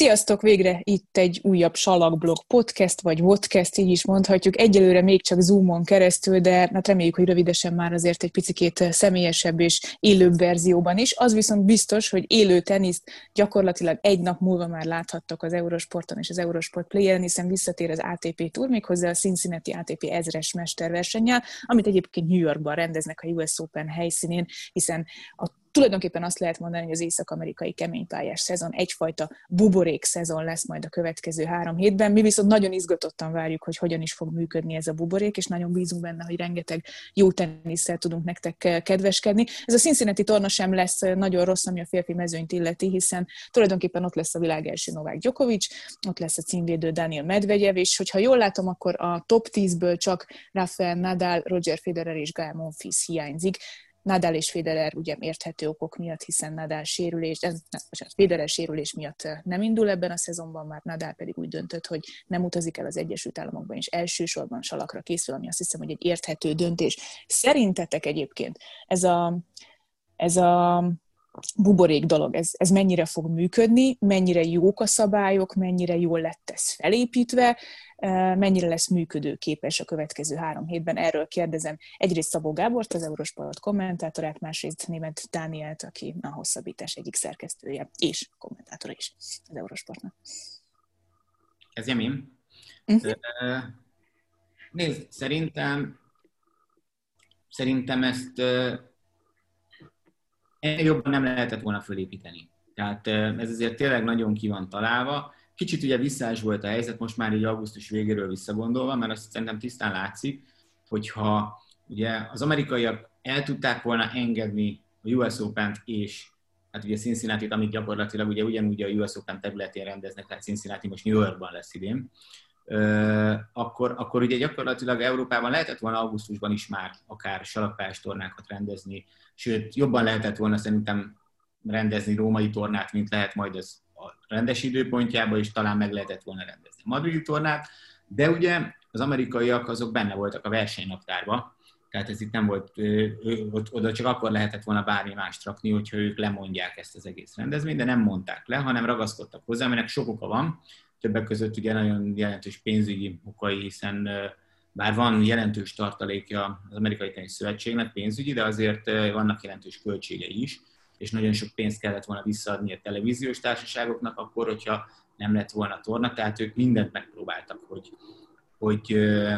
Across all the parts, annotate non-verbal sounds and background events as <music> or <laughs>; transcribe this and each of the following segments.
Sziasztok! Végre itt egy újabb salakblog podcast, vagy podcast, így is mondhatjuk. Egyelőre még csak Zoomon keresztül, de hát reméljük, hogy rövidesen már azért egy picit személyesebb és élőbb verzióban is. Az viszont biztos, hogy élő teniszt gyakorlatilag egy nap múlva már láthattok az Eurosporton és az Eurosport Player-en, hiszen visszatér az ATP Tour, méghozzá a Cincinnati ATP ezres mesterversennyel, amit egyébként New Yorkban rendeznek a US Open helyszínén, hiszen a tulajdonképpen azt lehet mondani, hogy az észak-amerikai keménypályás szezon egyfajta buborék szezon lesz majd a következő három hétben. Mi viszont nagyon izgatottan várjuk, hogy hogyan is fog működni ez a buborék, és nagyon bízunk benne, hogy rengeteg jó tenisszel tudunk nektek kedveskedni. Ez a Cincinnati torna sem lesz nagyon rossz, ami a férfi mezőnyt illeti, hiszen tulajdonképpen ott lesz a világ első Novák Djokovic, ott lesz a címvédő Daniel Medvegyev, és hogyha jól látom, akkor a top 10-ből csak Rafael Nadal, Roger Federer és Gael Monfils hiányzik. Nadal és Federer ugye érthető okok miatt, hiszen Nadal sérülés, ez, bocsánat, Federer sérülés miatt nem indul ebben a szezonban, már Nadal pedig úgy döntött, hogy nem utazik el az Egyesült Államokban, és elsősorban salakra készül, ami azt hiszem, hogy egy érthető döntés. Szerintetek egyébként ez a, ez a buborék dolog, ez, ez mennyire fog működni, mennyire jók a szabályok, mennyire jól lett ez felépítve, mennyire lesz működőképes a következő három hétben. Erről kérdezem egyrészt Szabó Gábort, az Eurosport kommentátorát, másrészt német Dánielt, aki a hosszabbítás egyik szerkesztője és kommentátora is az Eurosportnak. Ez Jemim. Uh-huh. Nézd, szerintem szerintem ezt ennél jobban nem lehetett volna fölépíteni. Tehát ez azért tényleg nagyon ki van találva. Kicsit ugye visszás volt a helyzet, most már így augusztus végéről visszagondolva, mert azt szerintem tisztán látszik, hogyha ugye az amerikaiak el tudták volna engedni a US Open-t és hát ugye cincinnati amit gyakorlatilag ugye ugyanúgy a US Open területén rendeznek, tehát Cincinnati most New Yorkban lesz idén, akkor, akkor ugye gyakorlatilag Európában lehetett volna augusztusban is már akár salakpályás tornákat rendezni, sőt, jobban lehetett volna szerintem rendezni római tornát, mint lehet majd az a rendes időpontjában, és talán meg lehetett volna rendezni a madridi tornát, de ugye az amerikaiak azok benne voltak a versenynaptárba, tehát ez itt nem volt, oda csak akkor lehetett volna bármi mást rakni, hogyha ők lemondják ezt az egész rendezvényt, de nem mondták le, hanem ragaszkodtak hozzá, aminek sok oka van, többek között ugye nagyon jelentős pénzügyi okai, hiszen bár van jelentős tartalékja az Amerikai Tenisz Szövetségnek pénzügyi, de azért vannak jelentős költségei is, és nagyon sok pénzt kellett volna visszaadni a televíziós társaságoknak, akkor, hogyha nem lett volna torna, tehát ők mindent megpróbáltak, hogy, hogy uh,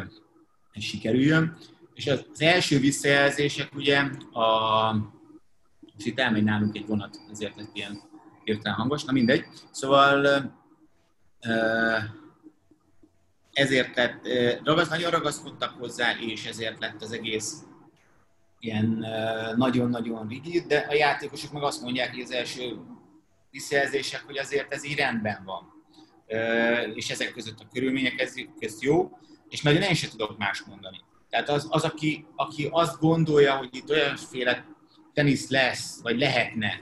sikerüljön. És az, első visszajelzések ugye, a, és itt elmegy nálunk egy vonat, ezért ez ilyen hirtelen hangos, na mindegy. Szóval ezért lett, ragasz, nagyon ragaszkodtak hozzá, és ezért lett az egész ilyen nagyon-nagyon rigid, de a játékosok meg azt mondják, hogy az első visszajelzések, hogy azért ez így rendben van. És ezek között a körülmények ez jó, és nagyon én sem tudok más mondani. Tehát az, az aki, aki azt gondolja, hogy itt olyanféle tenisz lesz, vagy lehetne,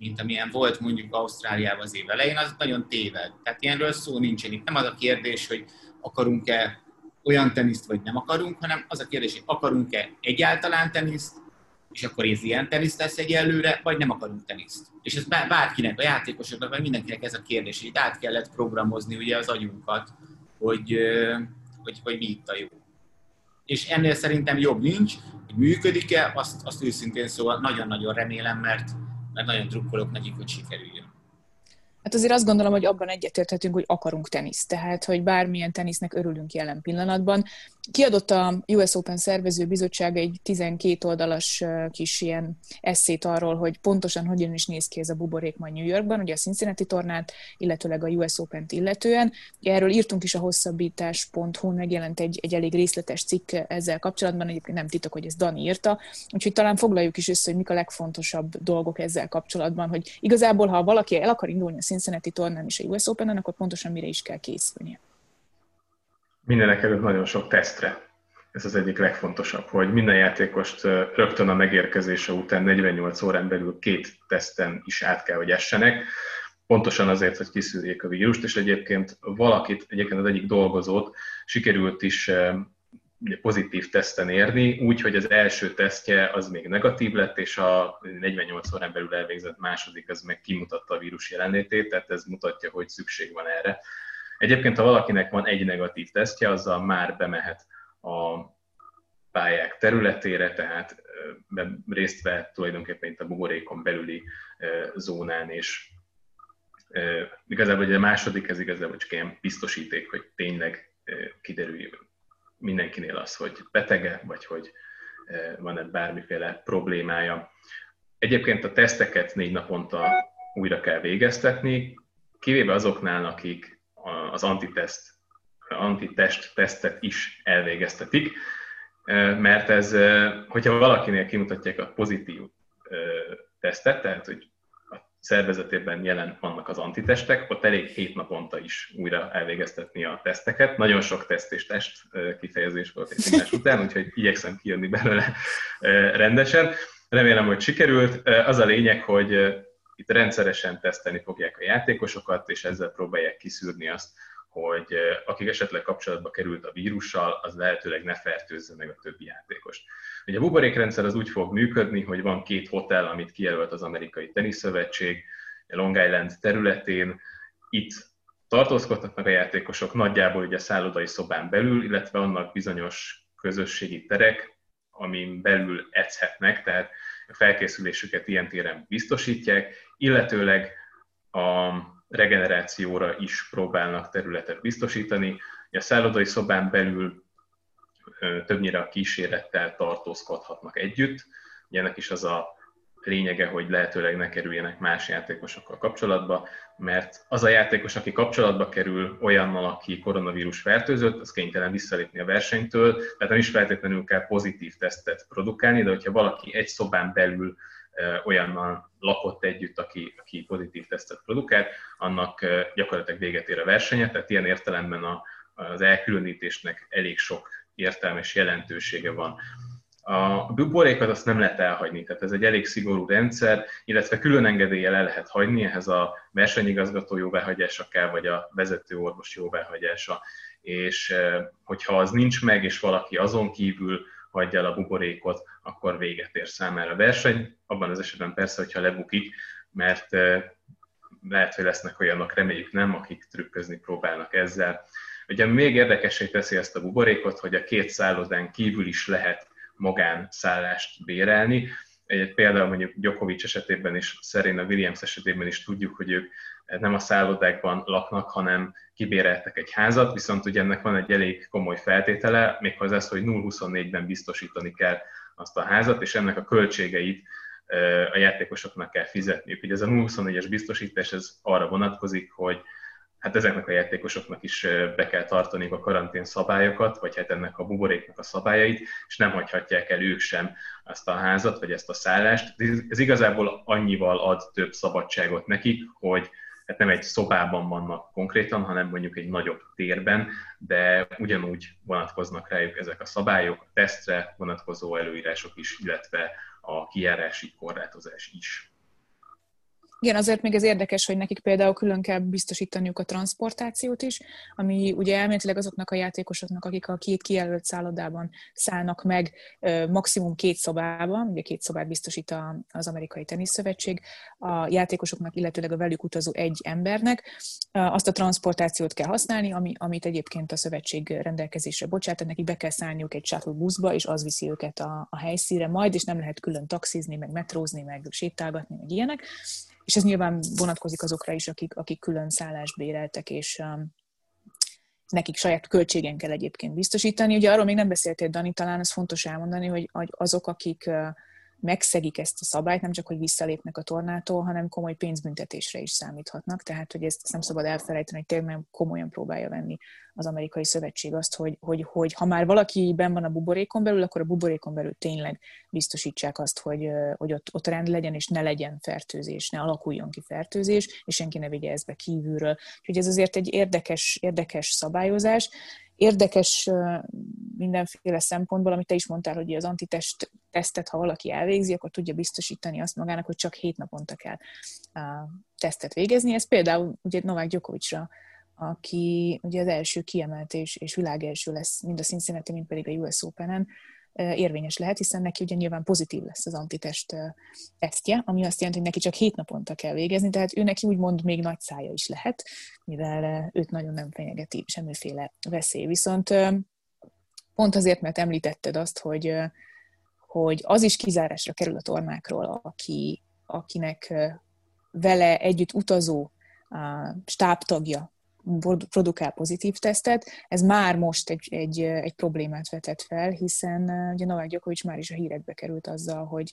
mint amilyen volt mondjuk Ausztráliában az év elején, az nagyon téved. Tehát ilyenről szó nincsen. Itt nem az a kérdés, hogy akarunk-e olyan teniszt, vagy nem akarunk, hanem az a kérdés, hogy akarunk-e egyáltalán teniszt, és akkor ez ilyen tenisz lesz egyelőre, vagy nem akarunk teniszt. És ez bárkinek, a játékosoknak, vagy mindenkinek ez a kérdés, hogy át kellett programozni ugye az agyunkat, hogy, hogy, hogy mi itt a jó. És ennél szerintem jobb nincs, hogy működik-e, azt, azt őszintén szóval nagyon-nagyon remélem, mert, mert nagyon drukkolok nekik, hogy sikerüljön. Hát azért azt gondolom, hogy abban egyetérthetünk, hogy akarunk teniszt, tehát hogy bármilyen tenisznek örülünk jelen pillanatban. Kiadott a US Open szervező bizottság egy 12 oldalas kis ilyen eszét arról, hogy pontosan hogyan is néz ki ez a buborék majd New Yorkban, ugye a Cincinnati tornát, illetőleg a US Open-t illetően. Erről írtunk is a hosszabbítás.hu, megjelent egy, egy elég részletes cikk ezzel kapcsolatban, egyébként nem titok, hogy ez Dani írta, úgyhogy talán foglaljuk is össze, hogy mik a legfontosabb dolgok ezzel kapcsolatban, hogy igazából, ha valaki el akar indulni a Cincinnati tornán és a US Open-en, akkor pontosan mire is kell készülnie. Mindenek előtt nagyon sok tesztre. Ez az egyik legfontosabb, hogy minden játékost rögtön a megérkezése után 48 órán belül két teszten is át kell, hogy essenek. Pontosan azért, hogy kiszűrjék a vírust, és egyébként valakit, egyébként az egyik dolgozót sikerült is pozitív teszten érni, úgy, hogy az első tesztje az még negatív lett, és a 48 órán belül elvégzett második az meg kimutatta a vírus jelenlétét, tehát ez mutatja, hogy szükség van erre. Egyébként, ha valakinek van egy negatív tesztje, azzal már bemehet a pályák területére, tehát részt vett tulajdonképpen itt a buborékon belüli zónán, és igazából ugye a második, ez igazából csak ilyen biztosíték, hogy tényleg kiderül mindenkinél az, hogy betege, vagy hogy van-e bármiféle problémája. Egyébként a teszteket négy naponta újra kell végeztetni, kivéve azoknál, akik az antitest, antitest tesztet is elvégeztetik, mert ez, hogyha valakinél kimutatják a pozitív tesztet, tehát hogy szervezetében jelen vannak az antitestek, ott elég hét naponta is újra elvégeztetni a teszteket. Nagyon sok teszt és test kifejezés volt egy után, <laughs> úgyhogy igyekszem kijönni belőle rendesen. Remélem, hogy sikerült. Az a lényeg, hogy itt rendszeresen tesztelni fogják a játékosokat, és ezzel próbálják kiszűrni azt, hogy akik esetleg kapcsolatba került a vírussal, az lehetőleg ne fertőzze meg a többi játékost. Ugye a buborékrendszer az úgy fog működni, hogy van két hotel, amit kijelölt az Amerikai Teniszszövetség, Long Island területén. Itt tartózkodhatnak a játékosok nagyjából ugye a szállodai szobán belül, illetve vannak bizonyos közösségi terek, amin belül edzhetnek, tehát a felkészülésüket ilyen téren biztosítják, illetőleg a regenerációra is próbálnak területet biztosítani. A szállodai szobán belül többnyire a kísérettel tartózkodhatnak együtt. Ugye ennek is az a lényege, hogy lehetőleg ne kerüljenek más játékosokkal kapcsolatba, mert az a játékos, aki kapcsolatba kerül olyannal, aki koronavírus fertőzött, az kénytelen visszalépni a versenytől, tehát nem is feltétlenül kell pozitív tesztet produkálni, de hogyha valaki egy szobán belül olyannal lakott együtt, aki, aki pozitív tesztet produkált, annak gyakorlatilag véget ér a versenye, tehát ilyen értelemben a, az elkülönítésnek elég sok értelmes jelentősége van. A buborékat azt nem lehet elhagyni, tehát ez egy elég szigorú rendszer, illetve külön engedéllyel el lehet hagyni, ehhez a versenyigazgató jóváhagyása kell, vagy a vezető orvos jóváhagyása. És hogyha az nincs meg, és valaki azon kívül hagyja el a buborékot, akkor véget ér számára a verseny. Abban az esetben persze, hogyha lebukik, mert lehet, hogy lesznek olyanok, reméljük nem, akik trükközni próbálnak ezzel. Ugye még érdekessé teszi ezt a buborékot, hogy a két szállodán kívül is lehet magánszállást bérelni. Egy, például mondjuk Djokovic esetében is, Serena Williams esetében is tudjuk, hogy ők nem a szállodákban laknak, hanem kibéreltek egy házat, viszont ugye ennek van egy elég komoly feltétele, méghozzá az, hogy 0-24-ben biztosítani kell azt a házat, és ennek a költségeit a játékosoknak kell fizetniük. Ugye ez a 0-24-es biztosítás ez arra vonatkozik, hogy hát ezeknek a játékosoknak is be kell tartani a karantén szabályokat, vagy hát ennek a buboréknak a szabályait, és nem hagyhatják el ők sem ezt a házat, vagy ezt a szállást. Ez igazából annyival ad több szabadságot nekik, hogy hát nem egy szobában vannak konkrétan, hanem mondjuk egy nagyobb térben, de ugyanúgy vonatkoznak rájuk ezek a szabályok, a tesztre vonatkozó előírások is, illetve a kijárási korlátozás is. Igen, azért még ez érdekes, hogy nekik például külön kell biztosítaniuk a transportációt is, ami ugye elméletileg azoknak a játékosoknak, akik a két kijelölt szállodában szállnak meg maximum két szobában, ugye két szobát biztosít az Amerikai Teniszszövetség, a játékosoknak, illetőleg a velük utazó egy embernek, azt a transportációt kell használni, ami, amit egyébként a szövetség rendelkezésre bocsát, tehát nekik be kell szállniuk egy shuttle buszba, és az viszi őket a, a helyszíre majd, és nem lehet külön taxizni, meg metrózni, meg sétálgatni, meg ilyenek és ez nyilván vonatkozik azokra is, akik, akik külön szállást béreltek, és um, nekik saját költségen kell egyébként biztosítani. Ugye arról még nem beszéltél, Dani, talán ez fontos elmondani, hogy, hogy azok, akik uh, megszegik ezt a szabályt, nem csak, hogy visszalépnek a tornától, hanem komoly pénzbüntetésre is számíthatnak, tehát hogy ezt, nem szabad elfelejteni, hogy tényleg komolyan próbálja venni az amerikai szövetség azt, hogy, hogy, hogy ha már valaki ben van a buborékon belül, akkor a buborékon belül tényleg biztosítsák azt, hogy, hogy ott, ott rend legyen, és ne legyen fertőzés, ne alakuljon ki fertőzés, és senki ne vigye ezt be kívülről. Úgyhogy ez azért egy érdekes, érdekes szabályozás, érdekes mindenféle szempontból, amit te is mondtál, hogy az antitest tesztet, ha valaki elvégzi, akkor tudja biztosítani azt magának, hogy csak hét naponta kell tesztet végezni. Ez például ugye Novák Gyokovicsra aki ugye az első kiemelt és, és világelső lesz, mind a Cincinnati, mind pedig a US Open-en, érvényes lehet, hiszen neki ugye nyilván pozitív lesz az antitest tesztje, ami azt jelenti, hogy neki csak hét naponta kell végezni, tehát ő neki úgymond még nagy szája is lehet, mivel őt nagyon nem fenyegeti semmiféle veszély. Viszont pont azért, mert említetted azt, hogy, hogy az is kizárásra kerül a tornákról, aki, akinek vele együtt utazó stábtagja produkál pozitív tesztet, ez már most egy, egy, egy problémát vetett fel, hiszen ugye Novák Gyokovics már is a hírekbe került azzal, hogy,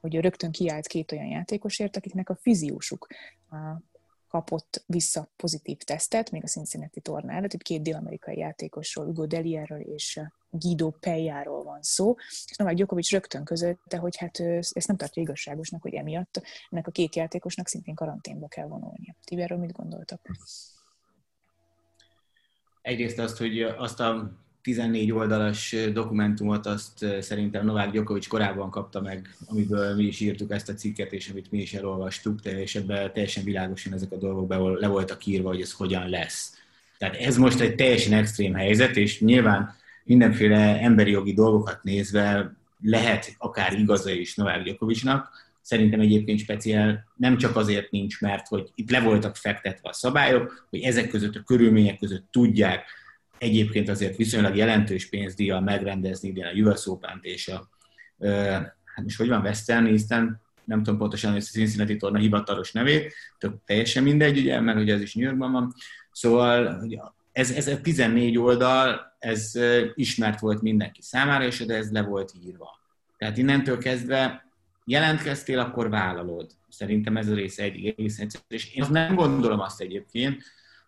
hogy rögtön kiállt két olyan játékosért, akiknek a fiziósuk kapott vissza pozitív tesztet, még a Cincinnati torna előtt, itt két dél-amerikai játékosról, Ugo Delierről és Guido Pejáról van szó, és Novák Gyokovics rögtön közölte, hogy hát ezt nem tartja igazságosnak, hogy emiatt ennek a két játékosnak szintén karanténba kell vonulnia. Ti erről mit gondoltak? Egyrészt azt, hogy azt a 14 oldalas dokumentumot azt szerintem Novák Gyokovics korábban kapta meg, amiből mi is írtuk ezt a cikket, és amit mi is elolvastuk, és ebben teljesen világosan ezek a dolgok le voltak írva, hogy ez hogyan lesz. Tehát ez most egy teljesen extrém helyzet, és nyilván mindenféle emberi jogi dolgokat nézve lehet akár igaza is Novák Gyokovicsnak, Szerintem egyébként speciál nem csak azért nincs, mert hogy itt le voltak fektetve a szabályok, hogy ezek között a körülmények között tudják egyébként azért viszonylag jelentős pénzdíjjal megrendezni idén a US open és a, hát most hogy van, Western Eastern, nem tudom pontosan, hogy Cincinnati torna hivatalos nevét, tök teljesen mindegy, ugye, mert ugye ez is New Yorkban van. Szóval ez, ez a 14 oldal, ez ismert volt mindenki számára, és de ez le volt írva. Tehát innentől kezdve jelentkeztél, akkor vállalod. Szerintem ez a része egy egész egyszerű. És én nem gondolom azt egyébként,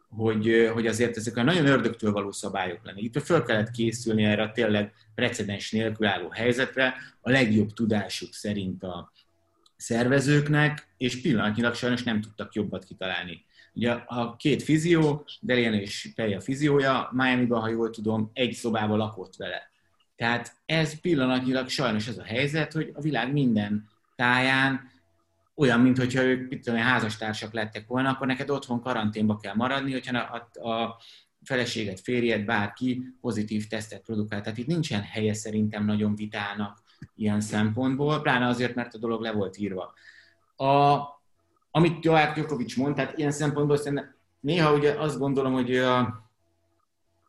hogy, hogy azért ezek a nagyon ördögtől való szabályok lenne. Itt föl kellett készülni erre a tényleg precedens nélkül álló helyzetre, a legjobb tudásuk szerint a szervezőknek, és pillanatnyilag sajnos nem tudtak jobbat kitalálni. Ugye a két fizió, Delian és Peja fiziója, Miami-ban, ha jól tudom, egy szobában lakott vele. Tehát ez pillanatnyilag sajnos ez a helyzet, hogy a világ minden táján olyan, mintha ők tudom, házastársak lettek volna, akkor neked otthon karanténba kell maradni, hogyha a, a feleséget, férjed, bárki pozitív tesztet produkál. Tehát itt nincsen helye szerintem nagyon vitának ilyen szempontból, pláne azért, mert a dolog le volt írva. A, amit Joák Jokovics mond, tehát ilyen szempontból szerintem néha ugye azt gondolom, hogy a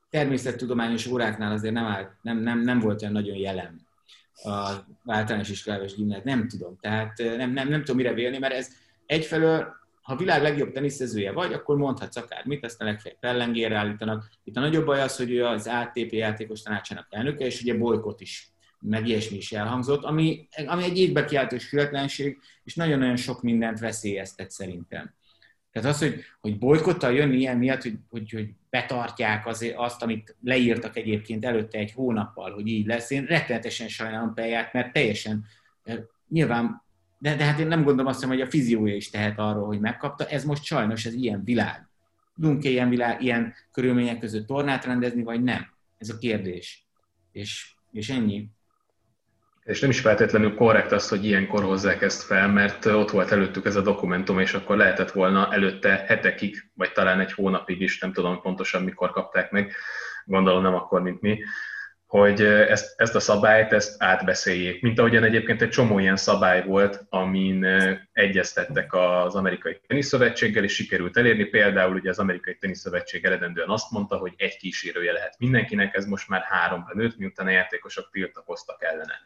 természettudományos óráknál azért nem, áll, nem, nem, nem volt olyan nagyon jelen a általános iskolás gimnáz, nem tudom. Tehát nem, nem, nem tudom mire vélni, mert ez egyfelől, ha a világ legjobb teniszezője vagy, akkor mondhatsz akár mit, aztán legfeljebb pellengérre állítanak. Itt a nagyobb baj az, hogy ő az ATP játékos tanácsának elnöke, és ugye bolykot is meg ilyesmi is elhangzott, ami, ami egy égbe kiáltós fületlenség, és nagyon-nagyon sok mindent veszélyeztet szerintem. Tehát az, hogy, hogy bolykottal jönni ilyen miatt, hogy, hogy, hogy betartják azért azt, amit leírtak egyébként előtte egy hónappal, hogy így lesz, én rettenetesen sajnálom Peját, mert teljesen nyilván, de, de hát én nem gondolom azt, hogy a fiziója is tehet arról, hogy megkapta, ez most sajnos ez ilyen világ. Tudunk-e ilyen, világ, ilyen körülmények között tornát rendezni, vagy nem? Ez a kérdés. És, és ennyi. És nem is feltétlenül korrekt az, hogy ilyenkor hozzák ezt fel, mert ott volt előttük ez a dokumentum, és akkor lehetett volna előtte hetekig, vagy talán egy hónapig is, nem tudom pontosan mikor kapták meg, gondolom nem akkor, mint mi, hogy ezt, ezt a szabályt, ezt átbeszéljék. Mint ahogyan egyébként egy csomó ilyen szabály volt, amin egyeztettek az Amerikai Teniszszövetséggel, és sikerült elérni. Például ugye az Amerikai Teniszszövetség eredendően azt mondta, hogy egy kísérője lehet mindenkinek, ez most már háromra nőtt, miután a játékosok tiltakoztak ellene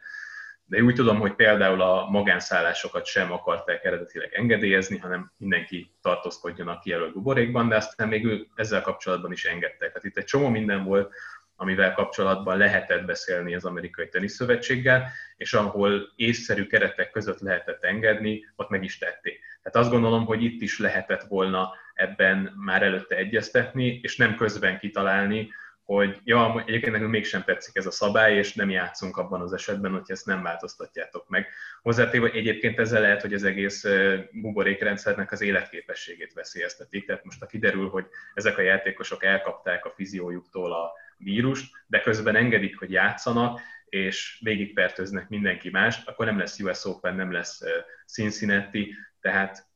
de én úgy tudom, hogy például a magánszállásokat sem akarták eredetileg engedélyezni, hanem mindenki tartózkodjon a kijelölt buborékban, de aztán még ő ezzel kapcsolatban is engedtek. Tehát itt egy csomó minden volt, amivel kapcsolatban lehetett beszélni az amerikai teniszszövetséggel, és ahol észszerű keretek között lehetett engedni, ott meg is tették. Tehát azt gondolom, hogy itt is lehetett volna ebben már előtte egyeztetni, és nem közben kitalálni, hogy ja, egyébként nekünk mégsem tetszik ez a szabály, és nem játszunk abban az esetben, hogy ezt nem változtatjátok meg. Hozzátéve, egyébként ezzel lehet, hogy az egész buborékrendszernek az életképességét veszélyeztetik. Tehát most, ha kiderül, hogy ezek a játékosok elkapták a fiziójuktól a vírust, de közben engedik, hogy játszanak, és végigpertőznek mindenki mást, akkor nem lesz US Open, nem lesz Cincinnati, tehát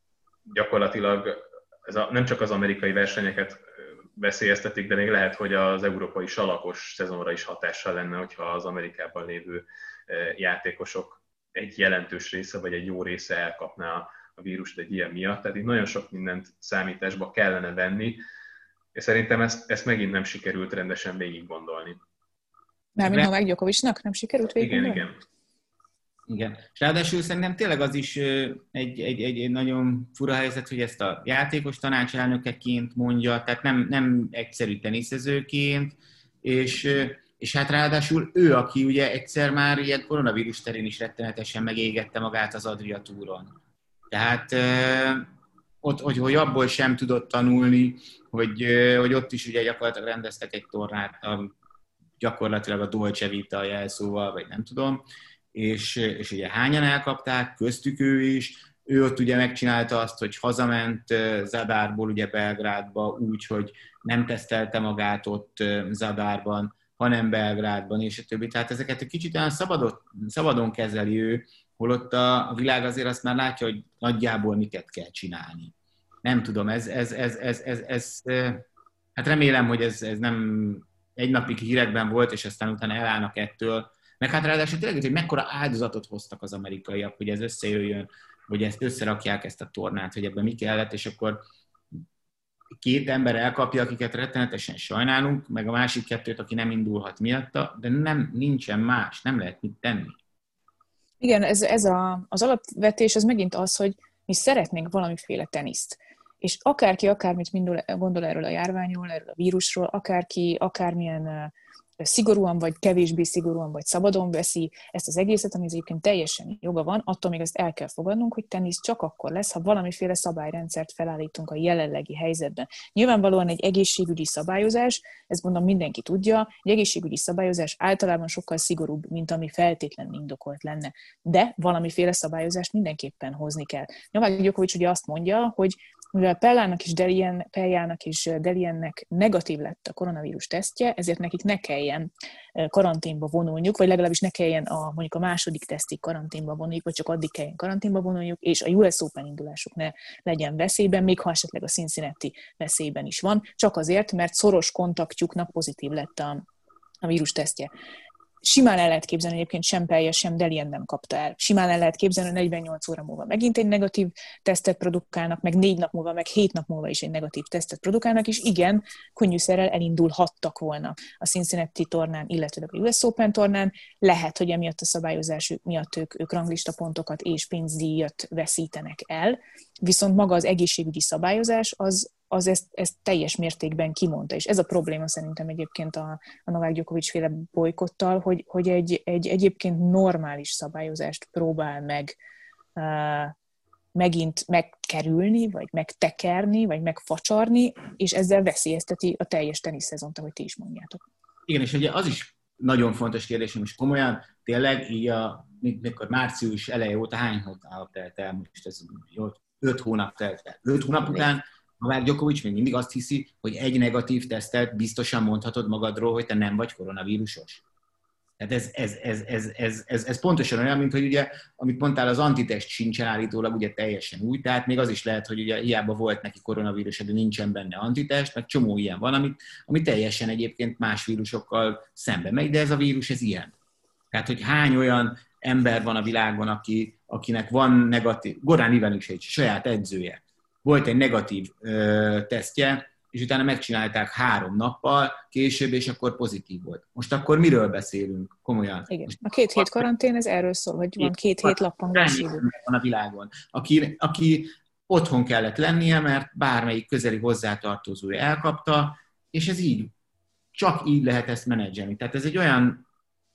gyakorlatilag ez a, nem csak az amerikai versenyeket veszélyeztetik, de még lehet, hogy az európai salakos szezonra is hatással lenne, hogyha az Amerikában lévő játékosok egy jelentős része, vagy egy jó része elkapná a vírust egy ilyen miatt. Tehát itt nagyon sok mindent számításba kellene venni, és szerintem ezt, ezt megint nem sikerült rendesen végig gondolni. Mármint Novák Gyokovicsnak nem sikerült végig Igen, igen. Igen. És ráadásul szerintem tényleg az is egy, egy, egy, egy nagyon fura helyzet, hogy ezt a játékos tanácselnökeként mondja, tehát nem, nem egyszerű teniszezőként, és, és hát ráadásul ő, aki ugye egyszer már ilyen koronavírus terén is rettenetesen megégette magát az Adriatúron. Tehát ott, hogy, hogy abból sem tudott tanulni, hogy, hogy ott is ugye gyakorlatilag rendeztek egy tornát, a, gyakorlatilag a Dolce Vita jelszóval, vagy nem tudom, és, és ugye hányan elkapták, köztük ő is, ő ott ugye megcsinálta azt, hogy hazament Zadárból ugye Belgrádba úgy, hogy nem tesztelte magát ott Zadárban, hanem Belgrádban, és a többi. Tehát ezeket egy kicsit olyan szabadot, szabadon kezeli ő, holott a világ azért azt már látja, hogy nagyjából miket kell csinálni. Nem tudom, ez, ez, ez, ez, ez, ez, ez hát remélem, hogy ez, ez nem egy napig hírekben volt, és aztán utána elállnak ettől, meg hát ráadásul tényleg, hogy mekkora áldozatot hoztak az amerikaiak, hogy ez összejöjjön, hogy ezt összerakják ezt a tornát, hogy ebben mi kellett, és akkor két ember elkapja, akiket rettenetesen sajnálunk, meg a másik kettőt, aki nem indulhat miatta, de nem, nincsen más, nem lehet mit tenni. Igen, ez, ez a, az alapvetés az megint az, hogy mi szeretnénk valamiféle teniszt. És akárki akármit gondol erről a járványról, erről a vírusról, akárki akármilyen szigorúan vagy kevésbé szigorúan vagy szabadon veszi ezt az egészet, ami egyébként teljesen joga van, attól még azt el kell fogadnunk, hogy tenisz csak akkor lesz, ha valamiféle szabályrendszert felállítunk a jelenlegi helyzetben. Nyilvánvalóan egy egészségügyi szabályozás, ezt mondom mindenki tudja, egy egészségügyi szabályozás általában sokkal szigorúbb, mint ami feltétlenül indokolt lenne. De valamiféle szabályozást mindenképpen hozni kell. Novák Gyokovics ugye azt mondja, hogy mivel Pellának és Delien, Pellának és Deliennek negatív lett a koronavírus tesztje, ezért nekik ne kelljen karanténba vonulniuk, vagy legalábbis ne kelljen a, mondjuk a második tesztig karanténba vonulniuk, vagy csak addig kelljen karanténba vonulniuk, és a US Open indulásuk ne legyen veszélyben, még ha esetleg a Cincinnati veszélyben is van, csak azért, mert szoros kontaktjuknak pozitív lett a, a vírus tesztje simán el lehet képzelni, egyébként sem Peljes, sem Delien nem kapta el. Simán el lehet képzelni, hogy 48 óra múlva megint egy negatív tesztet produkálnak, meg négy nap múlva, meg hét nap múlva is egy negatív tesztet produkálnak, és igen, könnyűszerrel elindulhattak volna a Cincinnati tornán, illetve a US Open tornán. Lehet, hogy emiatt a szabályozás miatt ők, ők ranglista pontokat és pénzdíjat veszítenek el, viszont maga az egészségügyi szabályozás az, az ezt, ezt teljes mértékben kimondta. És ez a probléma szerintem egyébként a, a Novák Gyokovics féle bolykottal, hogy, hogy egy, egy egyébként normális szabályozást próbál meg uh, megint megkerülni, vagy megtekerni, vagy megfacsarni, és ezzel veszélyezteti a teljes teniszszezont, ahogy ti is mondjátok. Igen, és ugye az is nagyon fontos kérdés, most komolyan, tényleg így a, mikor március eleje óta hány hónap telt el, most ez jó, öt hónap telt el. Öt hónap után Novák Gyokovics még mindig azt hiszi, hogy egy negatív tesztet biztosan mondhatod magadról, hogy te nem vagy koronavírusos. Tehát ez, ez, ez, ez, ez, ez, ez pontosan olyan, mint hogy ugye, amit mondtál, az antitest sincsen állítólag ugye teljesen új, tehát még az is lehet, hogy ugye hiába volt neki koronavírus, de nincsen benne antitest, meg csomó ilyen van, amit, ami teljesen egyébként más vírusokkal szembe megy, de ez a vírus, ez ilyen. Tehát, hogy hány olyan ember van a világon, aki, akinek van negatív, Gorán Ivanisevics, saját edzője, volt egy negatív ö, tesztje, és utána megcsinálták három nappal később, és akkor pozitív volt. Most akkor miről beszélünk komolyan? Igen. A két hét karantén, ez erről szól, hogy van két hét lappangás. Van a világon. Aki, aki otthon kellett lennie, mert bármelyik közeli hozzátartozója elkapta, és ez így, csak így lehet ezt menedzselni. Tehát ez egy olyan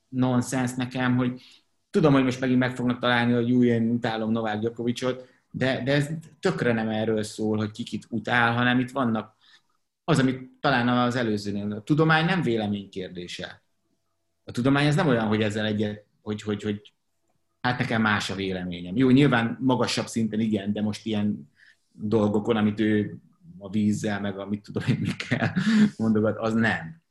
nonsens nekem, hogy tudom, hogy most megint meg fognak találni, hogy jó, én utálom Novák Gyokovicsot, de, de ez tökre nem erről szól, hogy kikit utál, hanem itt vannak az, amit talán az előzőnél. A tudomány nem vélemény kérdése. A tudomány ez nem olyan, hogy ezzel egyet, hogy, hogy, hogy hát nekem más a véleményem. Jó, nyilván magasabb szinten igen, de most ilyen dolgokon, amit ő a vízzel, meg amit tudom én mikkel mondogat, az nem.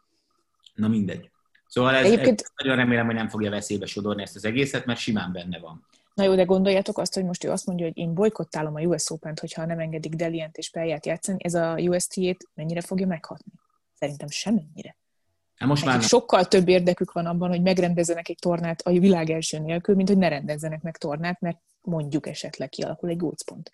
Na mindegy. Szóval ez, Egyébként... ez nagyon remélem, hogy nem fogja veszélybe sodorni ezt az egészet, mert simán benne van. Na jó, de gondoljátok azt, hogy most ő azt mondja, hogy én bolykottálom a US Open-t, hogyha nem engedik Delient és Pelját játszani, ez a UST-ét mennyire fogja meghatni? Szerintem semennyire. Hát most már sokkal több érdekük van abban, hogy megrendezzenek egy tornát a világ első nélkül, mint hogy ne rendezzenek meg tornát, mert mondjuk esetleg kialakul egy gócpont.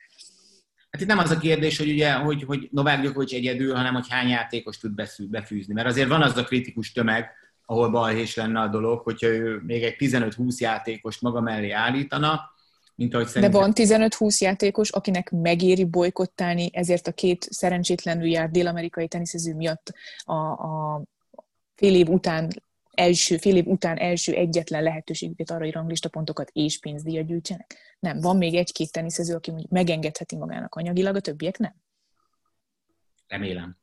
Hát itt nem az a kérdés, hogy, ugye, hogy, hogy Novák Djokovic egyedül, hanem hogy hány játékos tud befűzni. Mert azért van az a kritikus tömeg, ahol balhés lenne a dolog, hogyha ő még egy 15-20 játékost maga mellé állítana, mint ahogy szerintem... De van 15-20 játékos, akinek megéri bolykottálni ezért a két szerencsétlenül járt dél-amerikai teniszező miatt a, a fél év után első, fél év után első egyetlen lehetőségüket arra, hogy ranglista pontokat és pénzdíjat gyűjtsenek? Nem. Van még egy-két teniszező, aki mondjuk megengedheti magának anyagilag, a többiek nem? Remélem.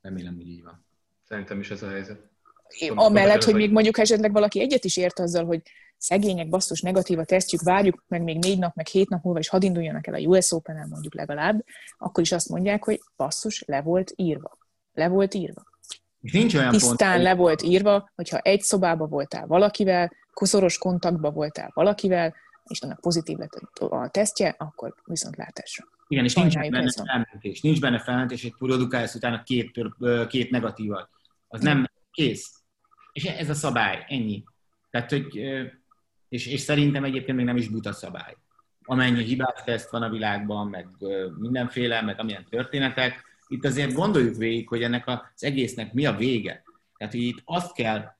Remélem, hogy így van. Szerintem is ez a helyzet. Amellett, hogy még mondjuk esetleg valaki egyet is ért azzal, hogy szegények, basszus, negatív a tesztjük, várjuk meg még négy nap, meg hét nap múlva, és hadd induljanak el a US Open-en mondjuk legalább, akkor is azt mondják, hogy basszus, le volt írva. Le volt írva. Nincs olyan Tisztán pont, le volt írva, hogyha egy szobába voltál valakivel, szoros kontaktba voltál valakivel, és annak pozitív lett a tesztje, akkor viszont látásra. Igen, és nincs benne felmentés. Nincs benne felmentés, hogy produkálsz utána két, két negatívat. Az nem kész. És ez a szabály, ennyi. Tehát, hogy, és, és szerintem egyébként még nem is buta szabály. Amennyi hibás teszt van a világban, meg mindenféle, meg amilyen történetek, itt azért gondoljuk végig, hogy ennek az egésznek mi a vége. Tehát, hogy itt azt kell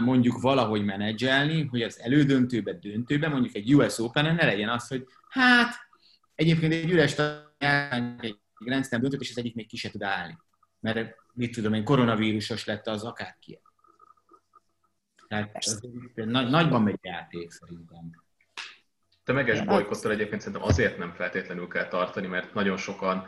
mondjuk valahogy menedzselni, hogy az elődöntőbe, döntőbe, mondjuk egy US open ne legyen az, hogy hát egyébként egy üres egy Grand Slam döntőt, és az egyik még ki se tud állni. Mert mit tudom én, koronavírusos lett az akárki. Tehát az, nagy, nagyban megy játék szerintem. Tömeges bolykottal egyébként szerintem azért nem feltétlenül kell tartani, mert nagyon sokan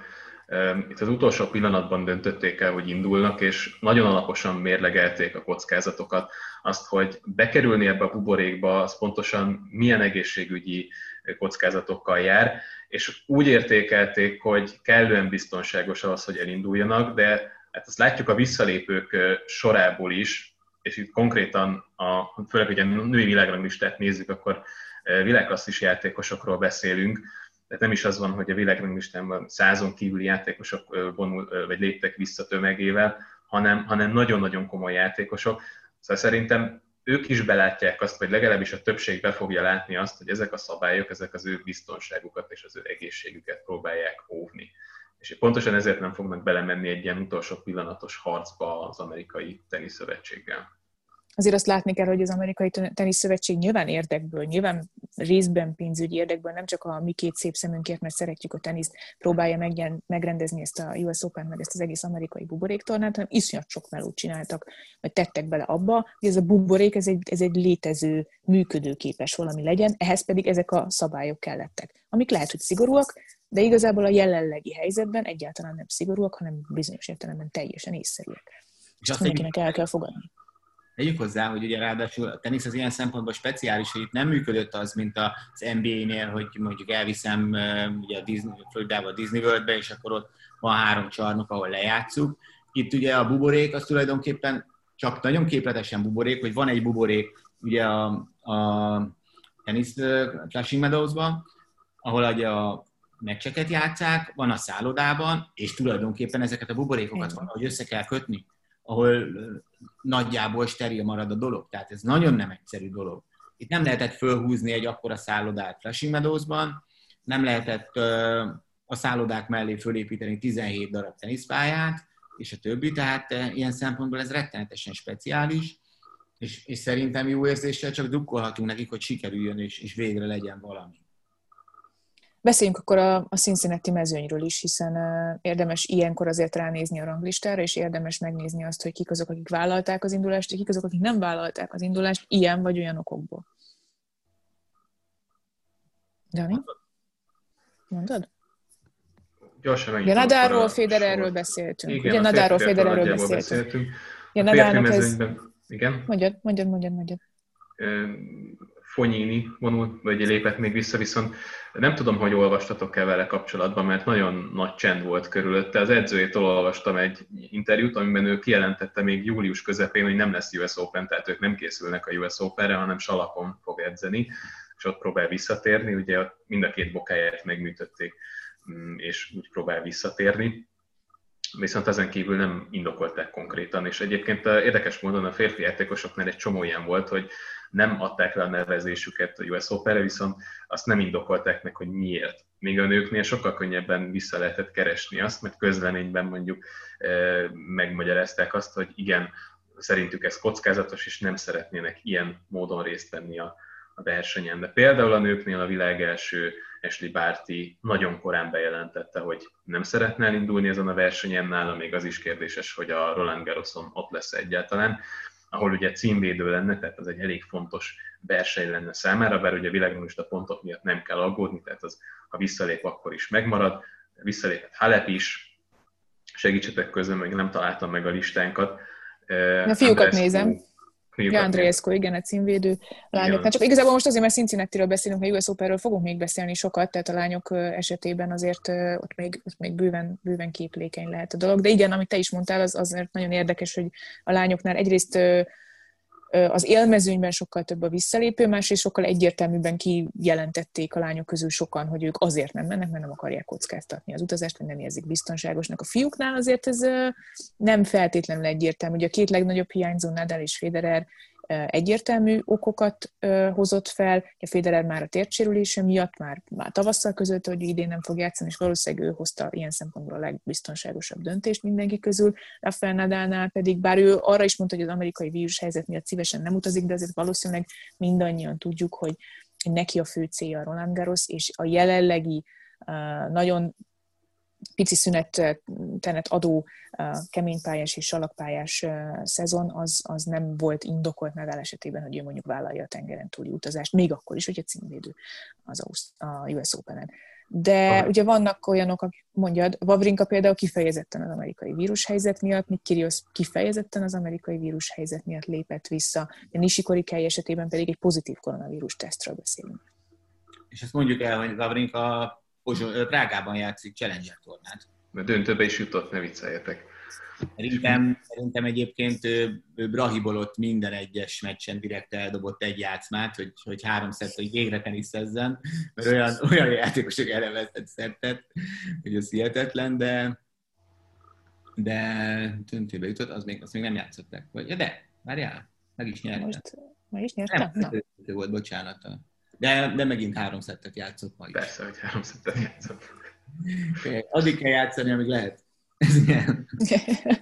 itt az utolsó pillanatban döntötték el, hogy indulnak, és nagyon alaposan mérlegelték a kockázatokat, azt, hogy bekerülni ebbe a buborékba, az pontosan milyen egészségügyi kockázatokkal jár, és úgy értékelték, hogy kellően biztonságos az, hogy elinduljanak, de hát azt látjuk a visszalépők sorából is, és itt konkrétan, a, főleg, hogy a női világranglistát nézzük, akkor világklasszis játékosokról beszélünk, tehát nem is az van, hogy a világranglistán százon kívüli játékosok vonul, vagy léptek vissza tömegével, hanem, hanem nagyon-nagyon komoly játékosok. Szóval szerintem ők is belátják azt, vagy legalábbis a többség be fogja látni azt, hogy ezek a szabályok, ezek az ő biztonságukat és az ő egészségüket próbálják óvni. És pontosan ezért nem fognak belemenni egy ilyen utolsó pillanatos harcba az amerikai teniszszövetséggel. Azért azt látni kell, hogy az Amerikai Teniszszövetség nyilván érdekből, nyilván részben pénzügyi érdekből, nem csak a mi két szép szemünkért, mert szeretjük a teniszt, próbálja megjen, megrendezni ezt a US Open, meg ezt az egész amerikai buboréktornát, hanem iszonyat sok melót csináltak, vagy tettek bele abba, hogy ez a buborék, ez egy, ez egy létező, működőképes valami legyen, ehhez pedig ezek a szabályok kellettek, amik lehet, hogy szigorúak, de igazából a jelenlegi helyzetben egyáltalán nem szigorúak, hanem bizonyos értelemben teljesen észszerűek. És azt mindenkinek el kell fogadni Tegyük hozzá, hogy ugye ráadásul a tenisz az ilyen szempontból speciális, hogy itt nem működött az, mint az NBA-nél, hogy mondjuk elviszem ugye a Disney, Floridába a Disney Worldbe, és akkor ott van három csarnok, ahol lejátszuk. Itt ugye a buborék az tulajdonképpen csak nagyon képletesen buborék, hogy van egy buborék ugye a, a tenisz Clashing Meadows-ban, ahol ugye a meccseket játszák, van a szállodában, és tulajdonképpen ezeket a buborékokat van, hogy össze kell kötni ahol nagyjából steril marad a dolog. Tehát ez nagyon nem egyszerű dolog. Itt nem lehetett fölhúzni egy akkora szállodát Flushing Meadowsban, nem lehetett a szállodák mellé fölépíteni 17 darab teniszpályát, és a többi, tehát ilyen szempontból ez rettenetesen speciális, és, és szerintem jó érzéssel csak dukkolhatunk nekik, hogy sikerüljön, és, és végre legyen valami. Beszéljünk akkor a, a Cincinnati mezőnyről is, hiszen uh, érdemes ilyenkor azért ránézni a ranglistára, és érdemes megnézni azt, hogy kik azok, akik vállalták az indulást, és kik azok, akik nem vállalták az indulást ilyen vagy olyan okokból. Dani? Mondod? Gyorsan Ugye Nadáról, Federerről beszéltünk. Igen, Ugye Nadáról, Federerről beszéltünk. beszéltünk. Igen, Nadának ez... Igen? Mondjad, mondjad, mondjad, mondjad. Fonyini vonult, vagy lépett még vissza, viszont nem tudom, hogy olvastatok-e vele kapcsolatban, mert nagyon nagy csend volt körülötte. Az edzőjétől olvastam egy interjút, amiben ő kijelentette még július közepén, hogy nem lesz US Open, tehát ők nem készülnek a US Openre, hanem Salakon fog edzeni, és ott próbál visszatérni. Ugye mind a két bokáját megműtötték, mm, és úgy próbál visszatérni. viszont ezen kívül nem indokolták konkrétan, és egyébként érdekes módon a férfi játékosoknál egy csomó ilyen volt, hogy nem adták le a nevezésüket a US Open-re, viszont azt nem indokolták meg, hogy miért. Még a nőknél sokkal könnyebben vissza lehetett keresni azt, mert közleményben mondjuk megmagyarázták azt, hogy igen, szerintük ez kockázatos, és nem szeretnének ilyen módon részt venni a, a versenyen. De például a nőknél a világ első Ashley Barty nagyon korán bejelentette, hogy nem szeretne elindulni ezen a versenyen, nála még az is kérdéses, hogy a Roland Garroson ott lesz egyáltalán, ahol ugye címvédő lenne, tehát az egy elég fontos verseny lenne számára, bár ugye a pontok miatt nem kell aggódni, tehát az, ha visszalép, akkor is megmarad. Visszalépett Halep is, segítsetek közben, meg nem találtam meg a listánkat. A fiúkat nézem. Ja, Andreescu, igen, a címvédő lányok. Hát csak igazából most azért, mert Cincinnati-ről beszélünk, a US Open-ről fogunk még beszélni sokat, tehát a lányok esetében azért ott még, ott még bőven, bőven képlékeny lehet a dolog. De igen, amit te is mondtál, az azért nagyon érdekes, hogy a lányoknál egyrészt az élmezőnyben sokkal több a visszalépő, másrészt sokkal egyértelműbben kijelentették a lányok közül sokan, hogy ők azért nem mennek, mert nem akarják kockáztatni az utazást, vagy nem érzik biztonságosnak. A fiúknál azért ez nem feltétlenül egyértelmű. Ugye a két legnagyobb hiányzó, Nadal és Federer egyértelmű okokat hozott fel. A Federer már a tércsérülése miatt már, már tavasszal között, hogy idén nem fog játszani, és valószínűleg ő hozta ilyen szempontból a legbiztonságosabb döntést mindenki közül. Rafael Nadalnál pedig, bár ő arra is mondta, hogy az amerikai vírus helyzet miatt szívesen nem utazik, de azért valószínűleg mindannyian tudjuk, hogy neki a fő célja a Roland Garros, és a jelenlegi nagyon pici szünetenet adó keménypályás és salakpályás szezon, az, az nem volt indokolt Nadal esetében, hogy ő mondjuk vállalja a tengeren túli utazást, még akkor is, hogy a címvédő az a US Open-en. De Aha. ugye vannak olyanok, akik mondjad, Vavrinka például kifejezetten az amerikai vírushelyzet miatt, Nick Kyrgios kifejezetten az amerikai vírushelyzet miatt lépett vissza, de Nishikori esetében pedig egy pozitív koronavírus tesztről beszélünk. És ezt mondjuk el, hogy Vavrinka Prágában játszik Challenger tornát. Mert döntőbe is jutott, ne vicceljetek. Szerintem, szerintem egyébként ő, ő Brahibolott minden egyes meccsen direkt eldobott egy játszmát, hogy, hogy három szett, hogy végre teniszezzen, mert olyan, olyan játékosok elevezett szettet, hogy ez hihetetlen, de de döntőbe jutott, az még, azt még nem játszották. Vagy, de, várjál, meg is nyerte. Most meg is nyerte? Nem, Na. volt, bocsánat. De, de megint három szettet játszott ma is. Persze, hogy három szettet játszott. Addig kell játszani, amíg lehet.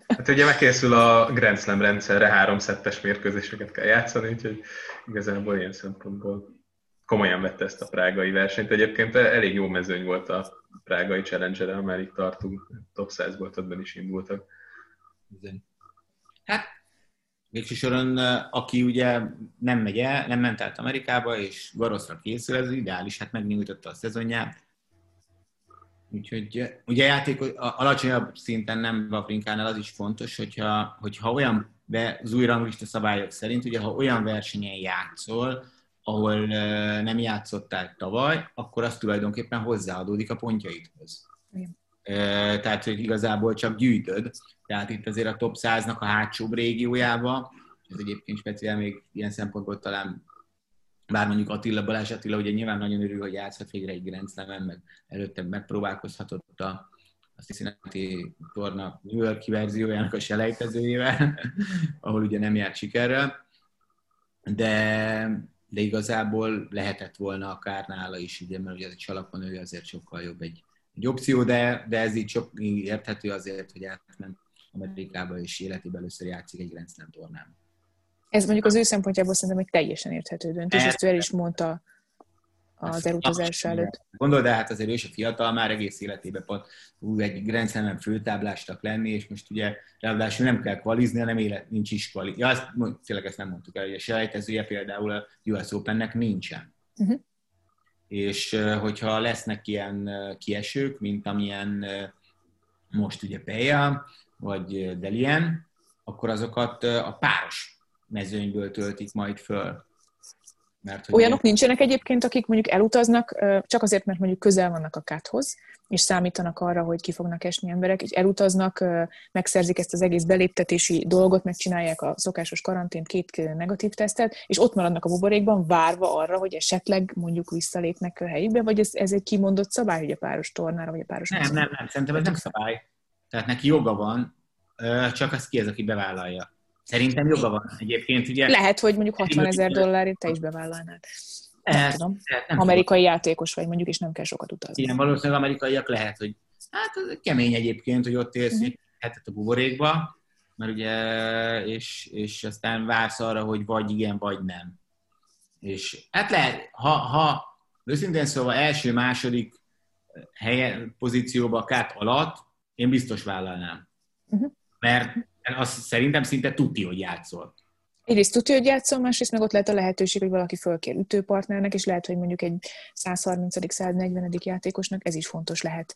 Hát ugye megkészül a Grand Slam rendszerre, három szettes mérkőzéseket kell játszani, úgyhogy igazából ilyen szempontból komolyan vette ezt a prágai versenyt. Egyébként elég jó mezőny volt a prágai challenger ha már itt tartunk, top 100-ból többen is indultak. Hát végső aki ugye nem megy el, nem ment át Amerikába, és Garoszra készül, ez ideális, hát megnyújtotta a szezonját. Úgyhogy ugye játék alacsonyabb szinten nem Vavrinkánál az is fontos, hogyha, hogyha olyan, de az új ranglista szabályok szerint, ugye ha olyan versenyen játszol, ahol nem játszottál tavaly, akkor az tulajdonképpen hozzáadódik a pontjaidhoz. Igen. Tehát, hogy igazából csak gyűjtöd. Tehát itt azért a top 100-nak a hátsóbb régiójába, ez egyébként speciál még ilyen szempontból talán bár mondjuk Attila Balázs Attila ugye nyilván nagyon örül, hogy játszhat végre egy Grand slam meg előtte megpróbálkozhatott a, a Cincinnati torna New Yorki verziójának a selejtezőjével, <laughs> ahol ugye nem járt sikerrel, de, de igazából lehetett volna akár nála is, ugye, mert ugye ez egy salakon ő azért sokkal jobb egy, egy opció, de, de ez így sok érthető azért, hogy átment Amerikába, és életében először játszik egy Grand Slam tornán. Ez mondjuk az ő szempontjából szerintem egy teljesen érthető döntés, ezt ő el is mondta az elutazás előtt. Gondold, de hát azért ő is a fiatal, már egész életében pont úgy egy Grand Slam-en főtáblástak lenni, és most ugye ráadásul nem kell kvalizni, hanem élet, nincs is kvali. Ja, azt, tényleg ezt nem mondtuk el, hogy a selejtezője például a US Open-nek nincsen. Uh-huh. És hogyha lesznek ilyen kiesők, mint amilyen most ugye Peja, vagy Delien, akkor azokat a páros mezőnyből töltik majd föl. Mert, hogy Olyanok én... nincsenek egyébként, akik mondjuk elutaznak, csak azért, mert mondjuk közel vannak a káthoz, és számítanak arra, hogy ki fognak esni emberek, és elutaznak, megszerzik ezt az egész beléptetési dolgot, megcsinálják a szokásos karantént, két negatív tesztet, és ott maradnak a buborékban, várva arra, hogy esetleg mondjuk visszalépnek a helyükbe, vagy ez, ez egy kimondott szabály, hogy a páros tornára, vagy a páros Nem, nem, nem, szerintem ez nem szabály. Tehát neki joga van, csak az ki az, aki bevállalja. Szerintem joga van egyébként. Ugye, Lehet, hogy mondjuk 60 ezer dollárért te is bevállalnád. Nem tudom. Nem amerikai tudom. játékos vagy mondjuk, és nem kell sokat utazni. Igen, valószínűleg amerikaiak lehet, hogy hát kemény egyébként, hogy ott élsz uh-huh. hetet a buborékba, mert ugye, és, és aztán vársz arra, hogy vagy igen, vagy nem. És hát lehet, ha, ha őszintén szóval első, második helye, pozícióba kát alatt, én biztos vállalnám. Uh-huh. Mert azt szerintem szinte tudja, hogy játszol. Egyrészt tudja, hogy játszol, másrészt meg ott lehet a lehetőség, hogy valaki fölkér ütőpartnernek, és lehet, hogy mondjuk egy 130 140 játékosnak ez is fontos lehet,